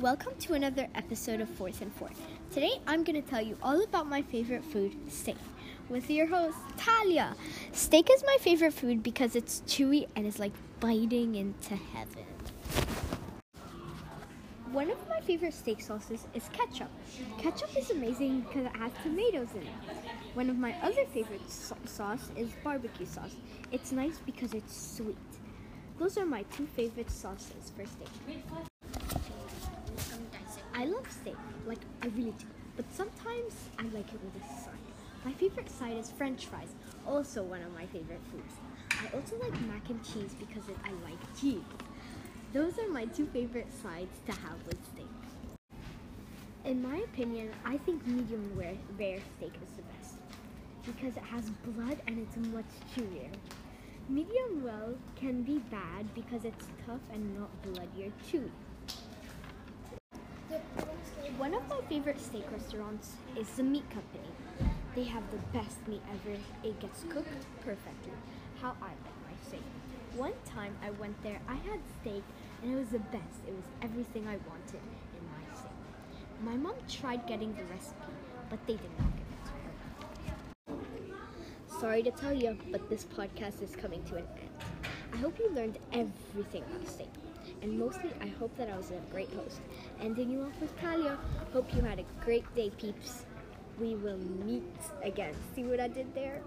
Welcome to another episode of Fourth and Four. Today I'm going to tell you all about my favorite food, steak, with your host, Talia. Steak is my favorite food because it's chewy and is like biting into heaven. One of my favorite steak sauces is ketchup. Ketchup is amazing because it has tomatoes in it. One of my other favorite so- sauce is barbecue sauce. It's nice because it's sweet. Those are my two favorite sauces for steak. I love steak, like I really do. But sometimes I like it with a side. My favorite side is French fries, also one of my favorite foods. I also like mac and cheese because it, I like cheese. Those are my two favorite sides to have with steak. In my opinion, I think medium rare, rare steak is the best because it has blood and it's much chewier. Medium well can be bad because it's tough and not bloody or chewy. One of my favorite steak restaurants is the Meat Company. They have the best meat ever. It gets cooked perfectly, how I like my steak. One time I went there, I had steak and it was the best. It was everything I wanted in my steak. My mom tried getting the recipe, but they did not give it to her. Sorry to tell you, but this podcast is coming to an end. I hope you learned everything about steak. And mostly, I hope that I was a great host. Ending you off with Talia. Hope you had a great day, peeps. We will meet again. See what I did there?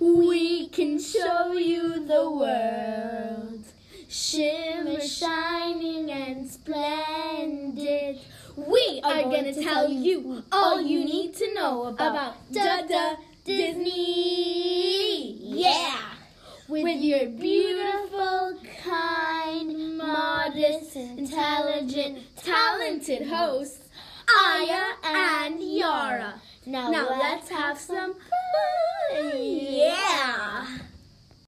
We can show you the world, shimmer, shining, and splendid. We are gonna tell you all you need to know about Dada Disney. Yeah! With your beautiful, kind, modest, intelligent, talented hosts, Aya and Yara. Now, let's have some fun.